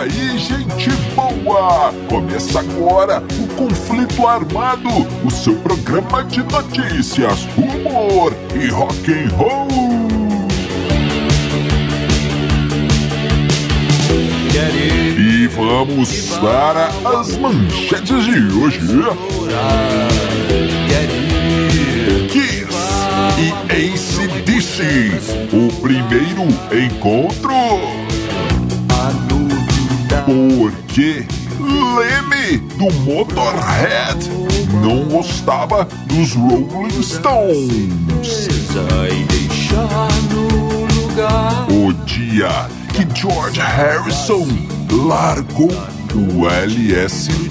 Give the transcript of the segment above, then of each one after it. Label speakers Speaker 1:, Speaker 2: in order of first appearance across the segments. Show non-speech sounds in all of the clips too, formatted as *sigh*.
Speaker 1: aí, gente boa! Começa agora o Conflito Armado, o seu programa de notícias, humor e rock and roll. E vamos para as manchetes de hoje. Kiss e ACDC, o primeiro encontro. Porque Leme do Motorhead não gostava dos Rolling Stones. O dia que George Harrison largou o LSD.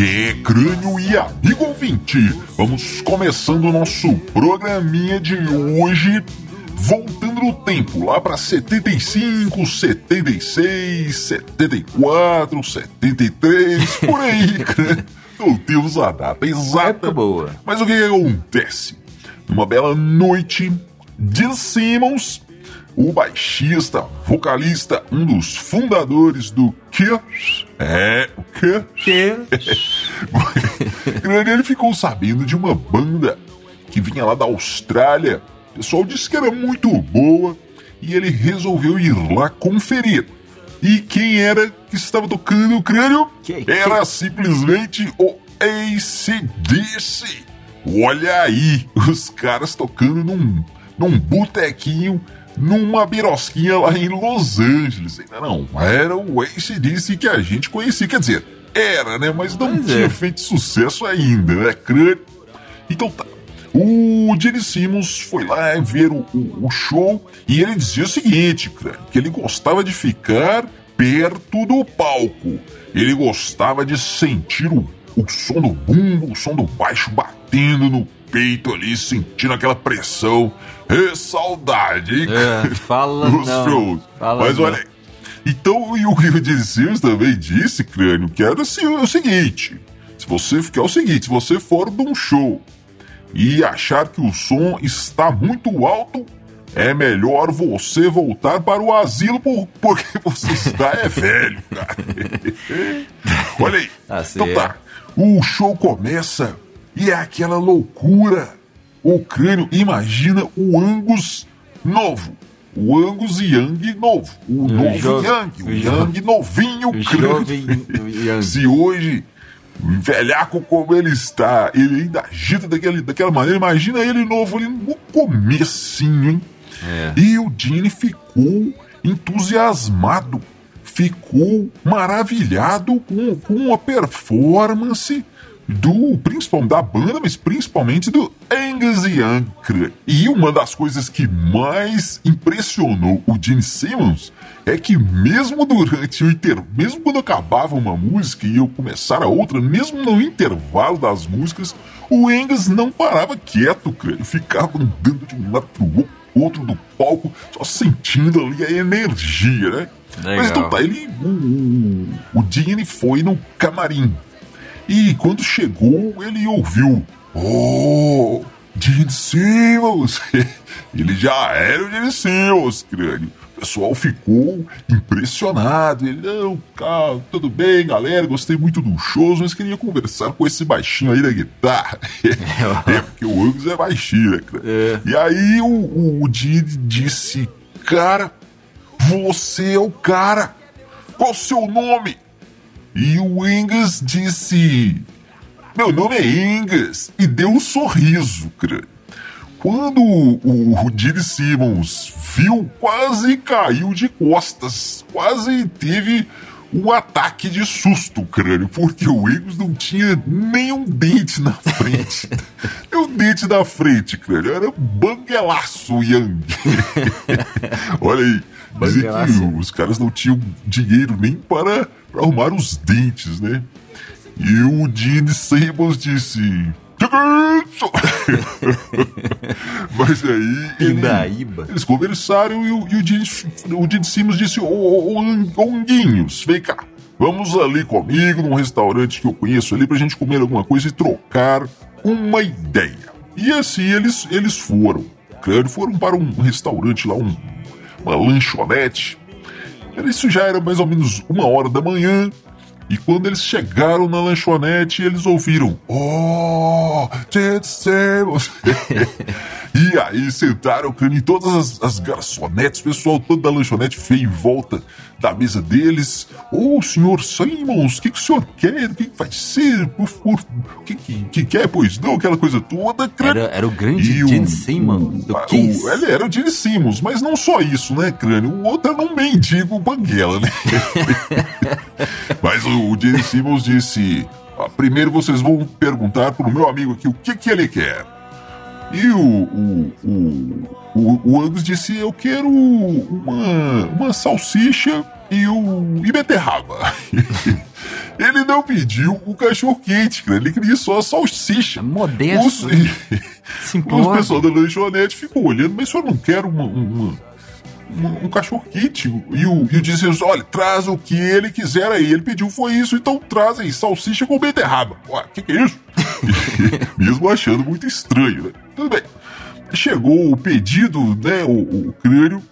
Speaker 1: E crânio e amigo ouvinte, vamos começando o nosso programinha de hoje, voltando no tempo, lá para 75, 76, 74, 73, por aí, *laughs* crânio. Não temos a data exata.
Speaker 2: Boa.
Speaker 1: Mas o que, que acontece? Numa bela noite, Gene Simmons, o baixista, vocalista, um dos fundadores do Kiss, é, o Kiss, *laughs* ele ficou sabendo de uma banda que vinha lá da Austrália. O pessoal disse que era muito boa e ele resolveu ir lá conferir. E quem era que estava tocando o crânio?
Speaker 2: Que-
Speaker 1: Era simplesmente o ACDC. Olha aí, os caras tocando num, num botequinho, numa birosquinha lá em Los Angeles. Ainda não, era o ACDC que a gente conhecia. Quer dizer, era, né? Mas não
Speaker 2: Pois
Speaker 1: tinha
Speaker 2: é.
Speaker 1: feito sucesso ainda, né? Crânio. Então tá. O Gene Simmons foi lá ver o, o- o show e ele dizia o seguinte, cara, que ele gostava de ficar perto do palco. Ele gostava de sentir o, o som do bumbo, o som do baixo batendo no peito ali, sentindo aquela pressão. É saudade, hein?
Speaker 2: É, fala *laughs* não.
Speaker 1: shows.
Speaker 2: Fala
Speaker 1: Mas
Speaker 2: não.
Speaker 1: olha. Então, e o que o Simmons também disse, crânio, que era assim, o seguinte: se você ficar o seguinte, se você for de um show e achar que o som está muito alto, é melhor você voltar para o asilo por- porque *laughs* você está é velho, cara. *laughs* Olha aí.
Speaker 2: Tá
Speaker 1: então tá.
Speaker 2: certo.
Speaker 1: O show começa e é aquela loucura. O crânio, imagina o Angus novo. O Angus Young novo. O novo Young. O Young novinho,
Speaker 2: o
Speaker 1: crânio. Se hoje, velhaco como ele está, ele ainda agita daquele, daquela maneira, imagina ele novo ali no comecinho, hein?
Speaker 2: É.
Speaker 1: E o Gene ficou entusiasmado, ficou maravilhado com, com a performance do principalmente da banda, mas principalmente do Angus Young. E uma das coisas que mais impressionou o Gene Simmons é que mesmo durante o inter... mesmo quando acabava uma música e eu começar a outra, mesmo no intervalo das músicas, o Angus não parava quieto, cara. Ele ficava andando de um lado pro outro outro do palco, só sentindo ali a energia, né?
Speaker 2: Legal.
Speaker 1: Mas então tá, ele. O, o, o Gene foi no camarim. E quando chegou, ele ouviu. Oh! Gene Simmons! *laughs* ele já era o Gene Simmons, crânio. O pessoal ficou impressionado. Ele, não, cara, tudo bem, galera, gostei muito dos shows, mas queria conversar com esse baixinho aí da guitarra. *laughs* é, porque o Angus é baixinho, né, cara?
Speaker 2: É.
Speaker 1: E aí o, o, o Gene disse, cara, você é o cara. Qual o seu nome? E o Angus disse, meu nome é Angus. E deu um sorriso, cara. Quando o, Gene Simmons viu, quase caiu de costas. Quase teve um ataque de susto, crânio, porque o Angus não tinha nenhum dente na frente. *laughs* nenhum dente na frente, crânio. Era um banguelaço Yang. *laughs* Olha aí. Dizem que os caras não tinham dinheiro nem para, para arrumar os dentes, né? E o Gene Simmons disse: *laughs* Mas aí. Ele, eles conversaram e o, e o, Gene, o Gene Simmons disse: Ô, ô, Onguinhos, vem cá. Vamos ali comigo num restaurante que eu conheço ali pra gente comer alguma coisa e trocar uma ideia. E assim eles, eles foram. Claro, foram para um restaurante lá, um, uma lanchonete. Isso já era mais ou menos uma hora da manhã. E quando eles chegaram na lanchonete, eles ouviram: Oh, Jetsemos! *laughs* e aí sentaram em todas as, as garçonetes, o pessoal todo da lanchonete veio em volta da mesa deles. Ô, oh, senhor Simons, o que, que o senhor quer? O que, que vai ser? O que, que, que quer? Pois não, aquela coisa toda.
Speaker 2: Era, era o grande Gene Simmons do Kiss.
Speaker 1: O, ele era o Gene Simmons, mas não só isso, né, crânio? O outro era um mendigo banguela, né? *laughs* *laughs* mas o, o Gene Simmons disse... Ah, primeiro vocês vão perguntar pro meu amigo aqui o que, que ele quer. E o, o, o, o, o Angus disse: Eu quero uma, uma salsicha e, o, e beterraba. *laughs* ele não pediu o cachorro quente, cara. Ele queria só a salsicha.
Speaker 2: Modesto. Os, *laughs*
Speaker 1: os pessoal da lanchonete ficou olhando, mas senhor não quer uma, uma, uma, um cachorro? E o, e o disse: Olha, traz o que ele quiser aí. Ele pediu, foi isso, então traz aí salsicha com beterraba. O que, que é isso? *laughs* *laughs* Mesmo achando muito estranho, né? Tudo bem. Chegou o pedido, né? O, o crânio.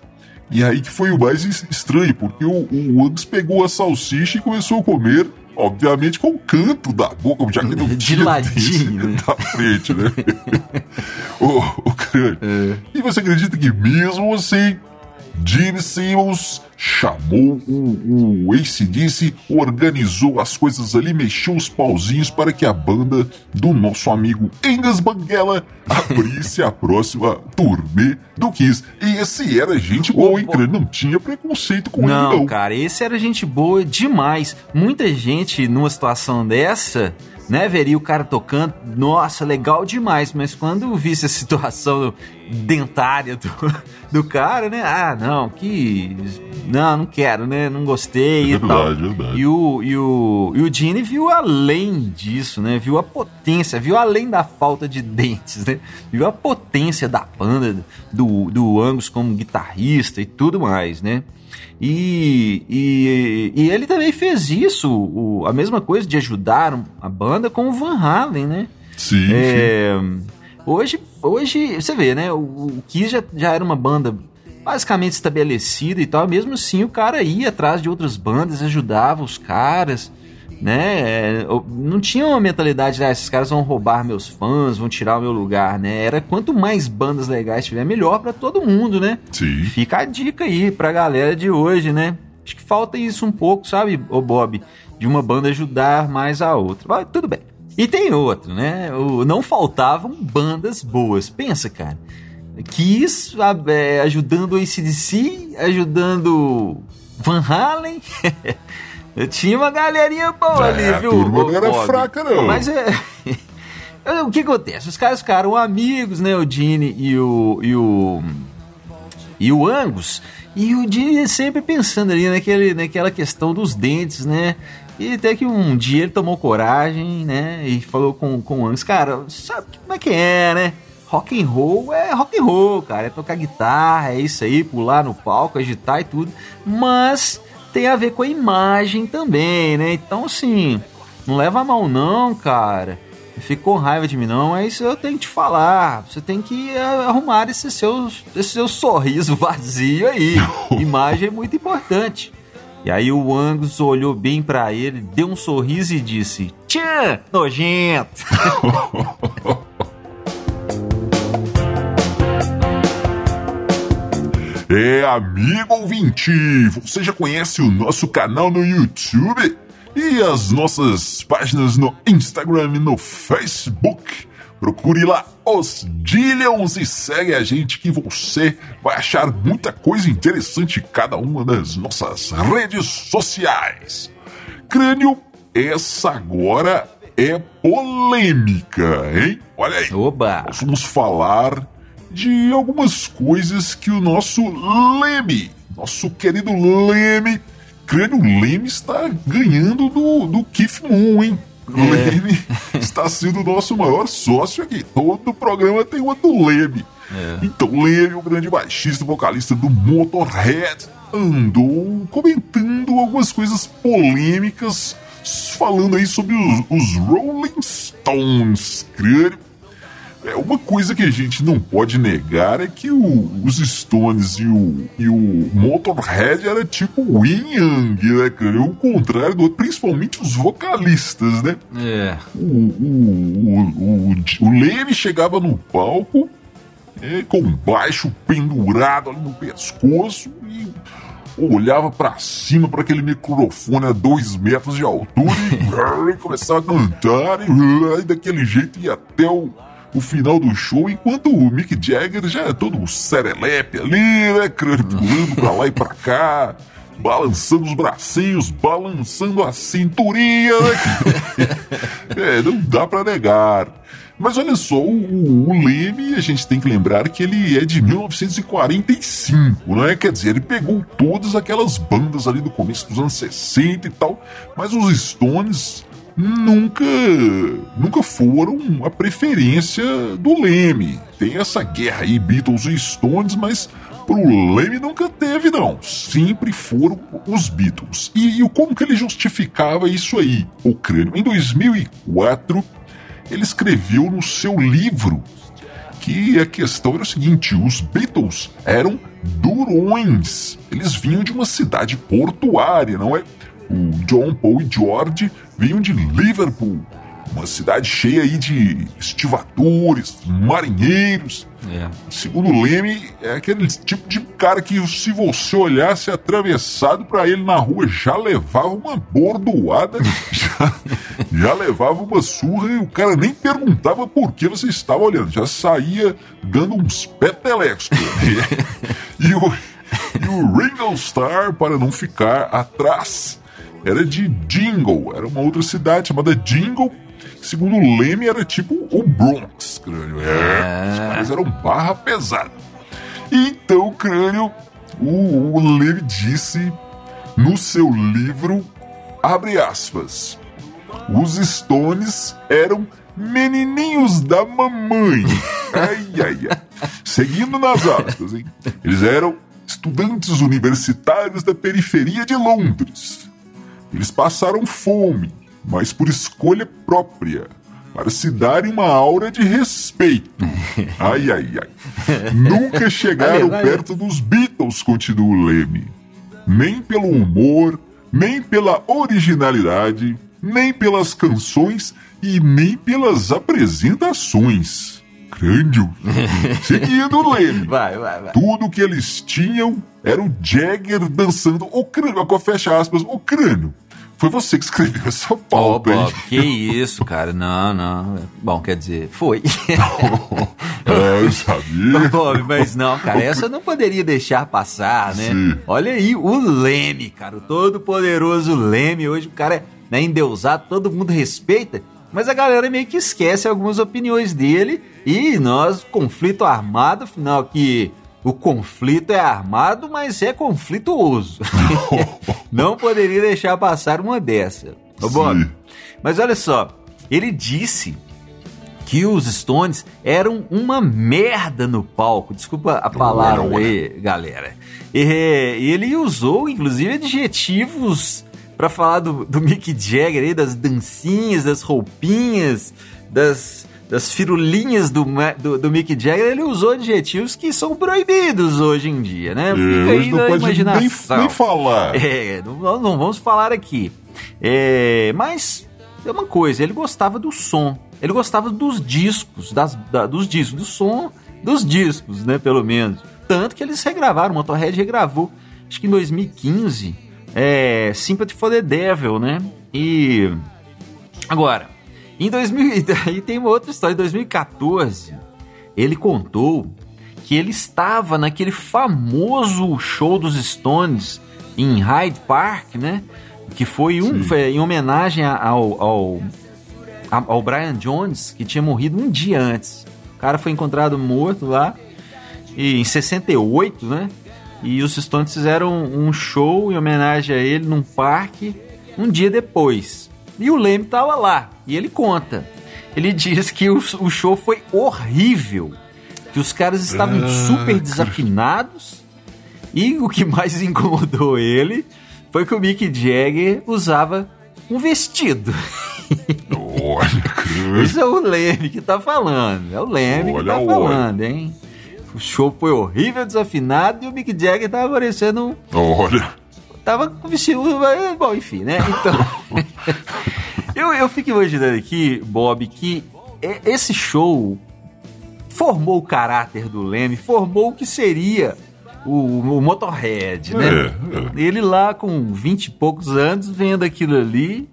Speaker 1: E aí que foi o mais estranho, porque o, o Angus pegou a salsicha e começou a comer, obviamente, com o canto da boca, já que não
Speaker 2: De ladinho, né? *laughs*
Speaker 1: da frente, né? o, o crânio. É. E você acredita que mesmo assim, Gene Simmons chamou o, o ACDC, organizou as coisas ali, mexeu os pauzinhos para que a banda do nosso amigo Engas Banguela *laughs* abrisse a próxima turnê do Kiss. E esse era gente boa, hein, Não tinha preconceito com
Speaker 2: não,
Speaker 1: ele, não.
Speaker 2: cara, esse era gente boa demais. Muita gente numa situação dessa né, veria o cara tocando, nossa, legal demais, mas quando visse a *laughs* situação dentária do, do cara, né, ah, não, que, não, não quero, né, não gostei
Speaker 1: é verdade,
Speaker 2: e tal.
Speaker 1: Verdade.
Speaker 2: E o, e, o, e o Gene viu além disso, né, viu a potência, viu além da falta de dentes, né, viu a potência da banda, do, do Angus como guitarrista e tudo mais, né. E, e, e ele também fez isso, o, a mesma coisa de ajudar a banda com o Van Halen, né?
Speaker 1: Sim,
Speaker 2: é, sim. Hoje, hoje, você vê, né? O, o Kiss já, já era uma banda basicamente estabelecida e tal. Mesmo assim, o cara ia atrás de outras bandas, ajudava os caras né? É, não tinha uma mentalidade, ah, esses caras vão roubar meus fãs, vão tirar o meu lugar, né? Era quanto mais bandas legais tiver, melhor para todo mundo, né?
Speaker 1: Sim.
Speaker 2: Fica a dica aí pra galera de hoje, né? Acho que falta isso um pouco, sabe, ô Bob? De uma banda ajudar mais a outra. Mas tudo bem. E tem outro, né? O, não faltavam bandas boas. Pensa, cara. Kiss é, ajudando o ACDC, ajudando Van Halen. *laughs* Tinha uma galerinha boa é, ali, viu?
Speaker 1: A turma não era fraca, não.
Speaker 2: Mas é. *laughs* o que acontece? Os caras ficaram amigos, né? O Gene e o. E o, e o Angus. E o Gene sempre pensando ali naquele, naquela questão dos dentes, né? E até que um dia ele tomou coragem, né? E falou com, com o Angus, cara, sabe como é que é, né? Rock and roll é rock and roll, cara. É tocar guitarra, é isso aí, pular no palco, agitar e tudo. Mas tem a ver com a imagem também, né? Então, assim, não leva a mal não, cara. Ficou com raiva de mim não, mas eu tenho que te falar. Você tem que eh, arrumar esse seu, esse seu sorriso *laughs* vazio aí. *laughs* imagem é muito importante. E aí o Angus olhou bem para ele, deu um sorriso e disse: Tchã, nojento. *laughs*
Speaker 1: É, amigo ouvinte, você já conhece o nosso canal no YouTube e as nossas páginas no Instagram e no Facebook? Procure lá os Dillions e segue a gente que você vai achar muita coisa interessante em cada uma das nossas redes sociais. Crânio, essa agora é polêmica, hein? Olha aí.
Speaker 2: Oba!
Speaker 1: Nós vamos falar de algumas coisas que o nosso Leme, nosso querido Leme, Crânio Leme está ganhando do, do Keith Moon, hein? O é. Leme está sendo o nosso maior sócio aqui. Todo programa tem uma do Leme. É. Então, Leme, o grande baixista vocalista do Motorhead, andou comentando algumas coisas polêmicas, falando aí sobre os, os Rolling Stones. Crânio é, uma coisa que a gente não pode negar é que o, os Stones e o, e o Motorhead era tipo o Yin Yang, né, cara? O contrário do outro, principalmente os vocalistas, né?
Speaker 2: É.
Speaker 1: O, o, o, o, o Leme chegava no palco é, com um baixo pendurado ali no pescoço e olhava para cima para aquele microfone a dois metros de altura e, *laughs* e começava a cantar e, e daquele jeito ia até o o final do show, enquanto o Mick Jagger já é todo serelepe ali, né? Pulando pra lá e pra cá, balançando os bracinhos, balançando a cinturinha, né? *laughs* é, não dá pra negar. Mas olha só, o, o Leme, a gente tem que lembrar que ele é de 1945, não é? Quer dizer, ele pegou todas aquelas bandas ali do começo dos anos 60 e tal, mas os Stones nunca nunca foram a preferência do Leme. Tem essa guerra aí, Beatles e Stones, mas pro Leme nunca teve, não. Sempre foram os Beatles. E, e como que ele justificava isso aí, o crânio? Em 2004, ele escreveu no seu livro que a questão era o seguinte: os Beatles eram durões. Eles vinham de uma cidade portuária, não é? O John, Paul e George vinham de Liverpool, uma cidade cheia aí de estivadores, marinheiros. É. Segundo Leme, é aquele tipo de cara que se você olhasse atravessado para ele na rua já levava uma bordoada, *laughs* já, já, levava uma surra e o cara nem perguntava por que você estava olhando, já saía dando uns petelecos. *laughs* e, o, e o Ringo Starr, para não ficar atrás, era de Jingle, era uma outra cidade chamada Jingle. Segundo o Leme, era tipo o Bronx, crânio. É, os caras eram barra pesada. Então, crânio, o, o Leme disse no seu livro, abre aspas, os Stones eram menininhos da mamãe. *laughs* Ai, ai, ai. Seguindo nas aspas, hein? Eles eram estudantes universitários da periferia de Londres. Eles passaram fome, mas por escolha própria, para se darem uma aura de respeito. *laughs* Ai, ai, ai. Nunca *laughs* chegaram perto dos Beatles, continua o Leme. Nem pelo humor, nem pela originalidade, nem pelas canções e nem pelas apresentações. Crânio. Seguindo o Leme. *laughs*
Speaker 2: Vai, vai, vai.
Speaker 1: Tudo que eles tinham era o Jagger dançando o crânio, fecha aspas, o crânio. Foi você que escreveu *laughs* essa pauta,
Speaker 2: oh, Bob, Que isso, cara. Não, não. Bom, quer dizer, foi. *laughs*
Speaker 1: é, eu sabia.
Speaker 2: Bob, mas não, cara, essa não poderia deixar passar, né? Sim. Olha aí, o Leme, cara, o todo-poderoso Leme. Hoje o cara é né, endeusado, todo mundo respeita. Mas a galera meio que esquece algumas opiniões dele. E nós, conflito armado, afinal, que o conflito é armado, mas é conflituoso. *laughs* Não poderia deixar passar uma dessa. Ô, Bob, mas olha só, ele disse que os Stones eram uma merda no palco. Desculpa a palavra aí, galera. E, e ele usou, inclusive, adjetivos para falar do, do Mick Jagger aí, das dancinhas, das roupinhas, das das firulinhas do, do, do, Mick Jagger, ele usou adjetivos que são proibidos hoje em dia, né?
Speaker 1: Fica aí não pode imaginação. Nem, nem falar.
Speaker 2: É, não, não, vamos falar aqui. É, mas é uma coisa, ele gostava do som, ele gostava dos discos, das, da, dos discos, do som dos discos, né? Pelo menos. Tanto que eles regravaram, o Motorhead regravou, acho que em 2015, é, Sympathy for the Devil, né? E agora Em 2000, *laughs* e tem uma outra história. Em 2014, ele contou que ele estava naquele famoso show dos Stones em Hyde Park, né? Que foi, um, foi em homenagem ao, ao, ao Brian Jones, que tinha morrido um dia antes. O cara foi encontrado morto lá e, em 68, né? E os Stones fizeram um show em homenagem a ele num parque um dia depois. E o Leme estava lá. E ele conta. Ele *laughs* diz que o, o show foi horrível. Que os caras estavam ah, super desafinados. E o que mais *laughs* incomodou ele foi que o Mick Jagger usava um vestido. Olha, *laughs* Isso é o Leme que tá falando. É o Leme olha, que tá falando, hein? O show foi horrível, desafinado e o Mick Jagger tava parecendo
Speaker 1: um. Olha.
Speaker 2: Tava com vestido. Bom, enfim, né? Então. *laughs* eu, eu fico imaginando aqui, Bob, que esse show formou o caráter do Leme, formou o que seria o, o Motorhead, né? É, é. Ele lá com 20 e poucos anos, vendo aquilo ali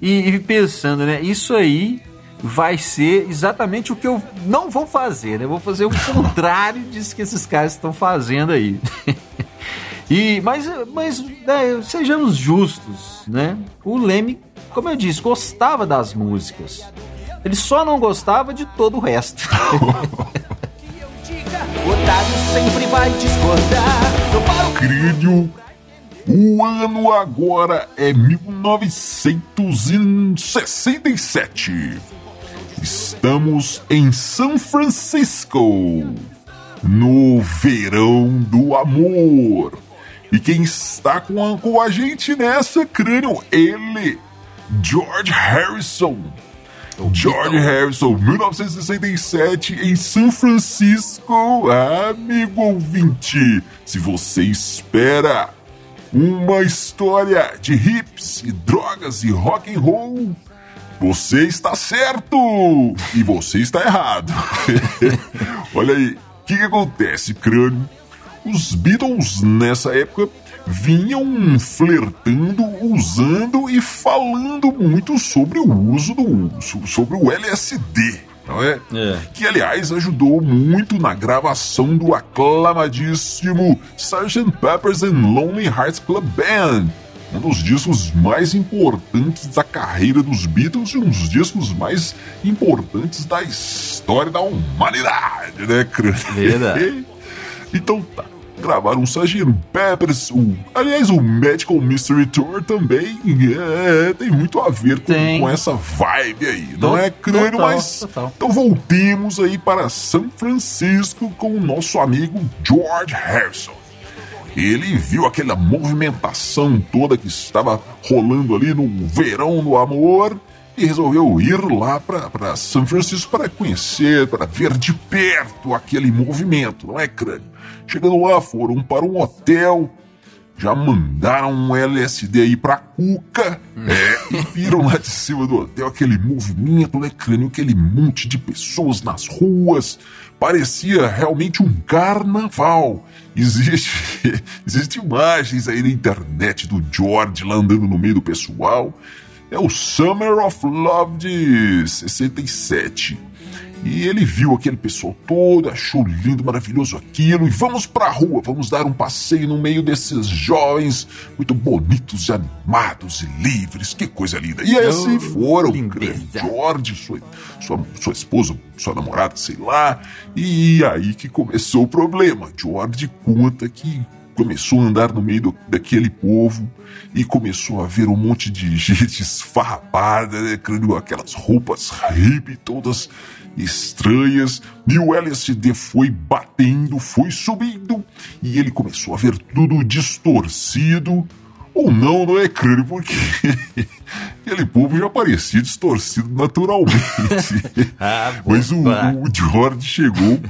Speaker 2: e, e, pensando, né? Isso aí vai ser exatamente o que eu não vou fazer, né? Eu vou fazer o contrário *laughs* disso que esses caras estão fazendo aí. *laughs* e, mas mas né, sejamos justos, né? O Leme, como eu disse, gostava das músicas. Ele só não gostava de todo o resto. *laughs*
Speaker 1: Otávio sempre vai discordar. Crânio, o ano agora é 1967. Estamos em São Francisco, no verão do amor. E quem está com a, com a gente nessa, crânio, ele, George Harrison George Harrison, 1967, em São Francisco. Amigo ouvinte, se você espera uma história de hips e drogas e rock and roll, você está certo e você está errado. *laughs* Olha aí, o que, que acontece, crânio? Os Beatles nessa época vinham flertando, usando e falando muito sobre o uso do sobre o LSD. Não é? é? Que, aliás, ajudou muito na gravação do aclamadíssimo Sgt. Pepper's and Lonely Hearts Club Band, um dos discos mais importantes da carreira dos Beatles e um dos discos mais importantes da história da humanidade, né,
Speaker 2: Verdade. *laughs*
Speaker 1: então tá gravaram um Sgt. Peppers, o, aliás, o Medical Mystery Tour também é, tem muito a ver com, com essa vibe aí, não é, crânio? Mas total. então voltemos aí para São Francisco com o nosso amigo George Harrison. Ele viu aquela movimentação toda que estava rolando ali no verão do amor e resolveu ir lá para São Francisco para conhecer, para ver de perto aquele movimento, não é, crânio? Chegando lá, foram para um hotel, já mandaram um LSD aí pra Cuca, é, e viram lá de cima do hotel aquele movimento, né, crânio, aquele monte de pessoas nas ruas, parecia realmente um carnaval. Existe, *laughs* existe imagens aí na internet do George lá andando no meio do pessoal. É o Summer of Love de 67. E ele viu aquele pessoal todo, achou lindo, maravilhoso aquilo, e vamos pra rua, vamos dar um passeio no meio desses jovens muito bonitos, animados e livres, que coisa linda. E assim oh, foram, George, sua, sua, sua esposa, sua namorada, sei lá, e aí que começou o problema. George conta que começou a andar no meio do, daquele povo e começou a ver um monte de *laughs* gente esfarrapada, né, aquelas roupas hippie todas estranhas, e o LSD foi batendo, foi subindo, e ele começou a ver tudo distorcido. Ou não, não é crânio, porque *laughs* aquele povo já parecia distorcido naturalmente. *laughs* ah, *laughs* Mas o, o, George chegou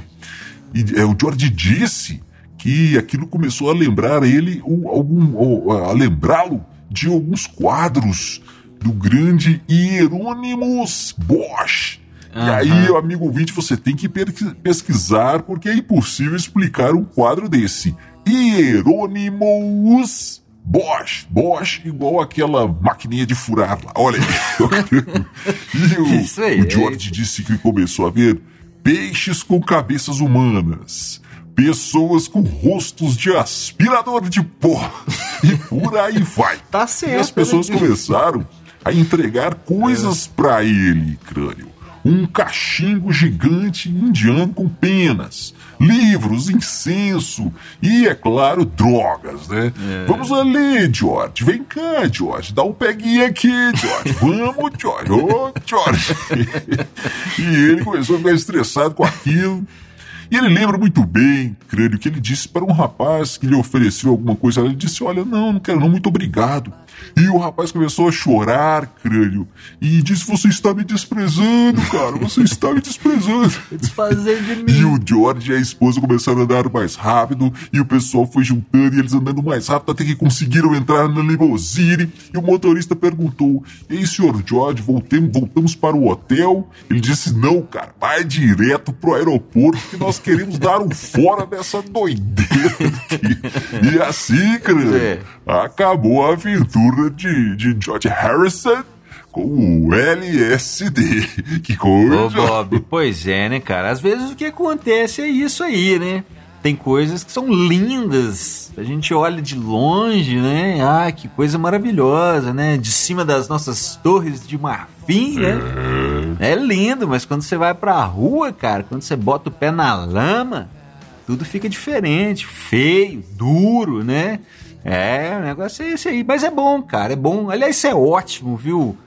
Speaker 1: e é, o George disse que aquilo começou a lembrar ele, ou, algum, a lembrá-lo de alguns quadros do grande Hieronymus Bosch, Uhum. E aí, amigo ouvinte, você tem que pesquisar porque é impossível explicar um quadro desse. Hieronymus Bosch, Bosch, igual aquela maquininha de furar lá. Olha aí. *laughs* e o,
Speaker 2: Isso aí,
Speaker 1: o George disse que começou a ver peixes com cabeças humanas, pessoas com rostos de aspirador de pó *laughs* e por aí vai.
Speaker 2: Tá certo.
Speaker 1: E as pessoas
Speaker 2: né?
Speaker 1: começaram a entregar coisas pra ele, crânio. Um cachimbo gigante indiano com penas, livros, incenso e, é claro, drogas, né? Vamos ali, George. Vem cá, George. Dá um peguinho aqui, George. Vamos, George. Ô, George. *laughs* e ele começou a ficar estressado com aquilo. E ele lembra muito bem, crânio, que ele disse para um rapaz que lhe ofereceu alguma coisa. Ele disse: Olha, não, não quero, não, muito obrigado. E o rapaz começou a chorar, crânio, e disse: Você está me desprezando, cara, você está me desprezando. *laughs*
Speaker 2: Desfazer de
Speaker 1: E
Speaker 2: mim.
Speaker 1: o George e a esposa começaram a andar mais rápido, e o pessoal foi juntando, e eles andando mais rápido até que conseguiram entrar na limusine. E o motorista perguntou: Ei, senhor George, voltemos, voltamos para o hotel? Ele disse: Não, cara, vai direto pro aeroporto, que nós queremos dar um fora dessa doideira aqui. E assim, cara,
Speaker 2: É.
Speaker 1: acabou a aventura de, de George Harrison. Com o LSD. *laughs* Que coisa.
Speaker 2: Ô, Bob, pois é, né, cara? Às vezes o que acontece é isso aí, né? Tem coisas que são lindas. A gente olha de longe, né? Ah, que coisa maravilhosa, né? De cima das nossas torres de marfim, né? É lindo, mas quando você vai pra rua, cara, quando você bota o pé na lama, tudo fica diferente, feio, duro, né? É, o negócio é esse aí. Mas é bom, cara, é bom. Aliás, isso é ótimo, viu,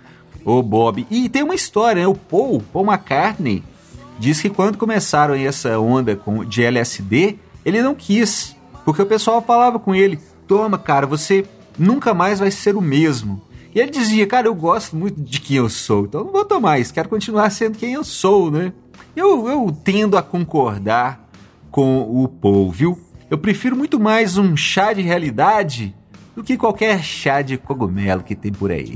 Speaker 2: ô Bob? E tem uma história, né? O Paul, Paul McCartney, diz que quando começaram essa onda com, de LSD, ele não quis. Porque o pessoal falava com ele: toma, cara, você nunca mais vai ser o mesmo. E ele dizia, cara, eu gosto muito de quem eu sou, então não vou tomar isso, quero continuar sendo quem eu sou, né? Eu, eu tendo a concordar com o Paul, viu? Eu prefiro muito mais um chá de realidade do que qualquer chá de cogumelo que tem por aí.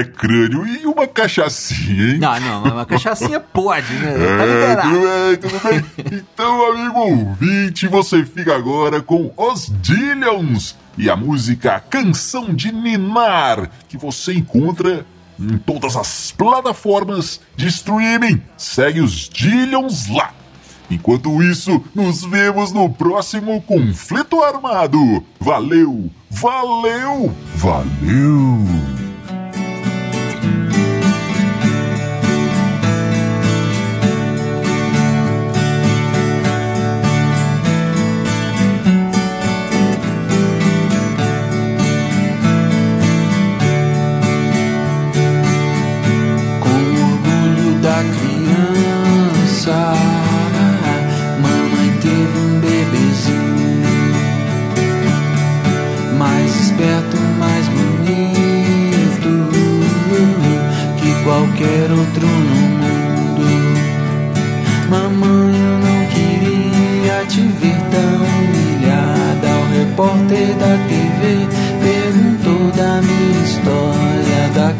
Speaker 1: É, crânio. E uma cachaçinha, hein?
Speaker 2: Não, não, uma cachaçinha *laughs* pode, né? Tá
Speaker 1: É,
Speaker 2: liberado.
Speaker 1: tudo bem, tudo bem. Então, amigo ouvinte, você fica agora com os Dillions e a música Canção de Ninar, que você encontra em todas as plataformas de streaming. Segue os Dillions lá. Enquanto isso, nos vemos no próximo conflito armado. Valeu, valeu, valeu!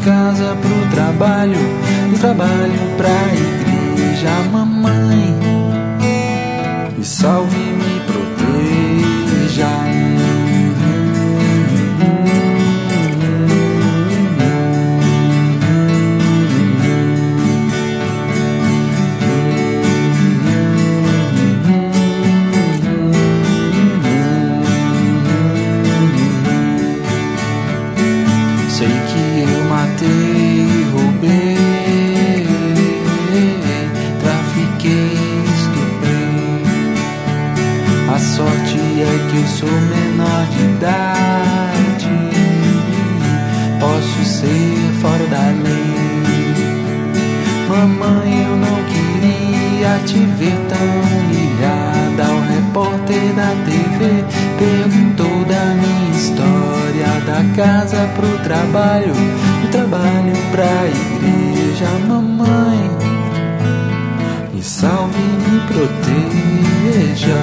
Speaker 3: Casa pro trabalho, do trabalho pra igreja. Mamãe, fora da lei. Mamãe, eu não queria te ver tão humilhada. O repórter da TV perguntou da minha história, da casa pro trabalho, do trabalho pra igreja. Mamãe, me salve, me proteja.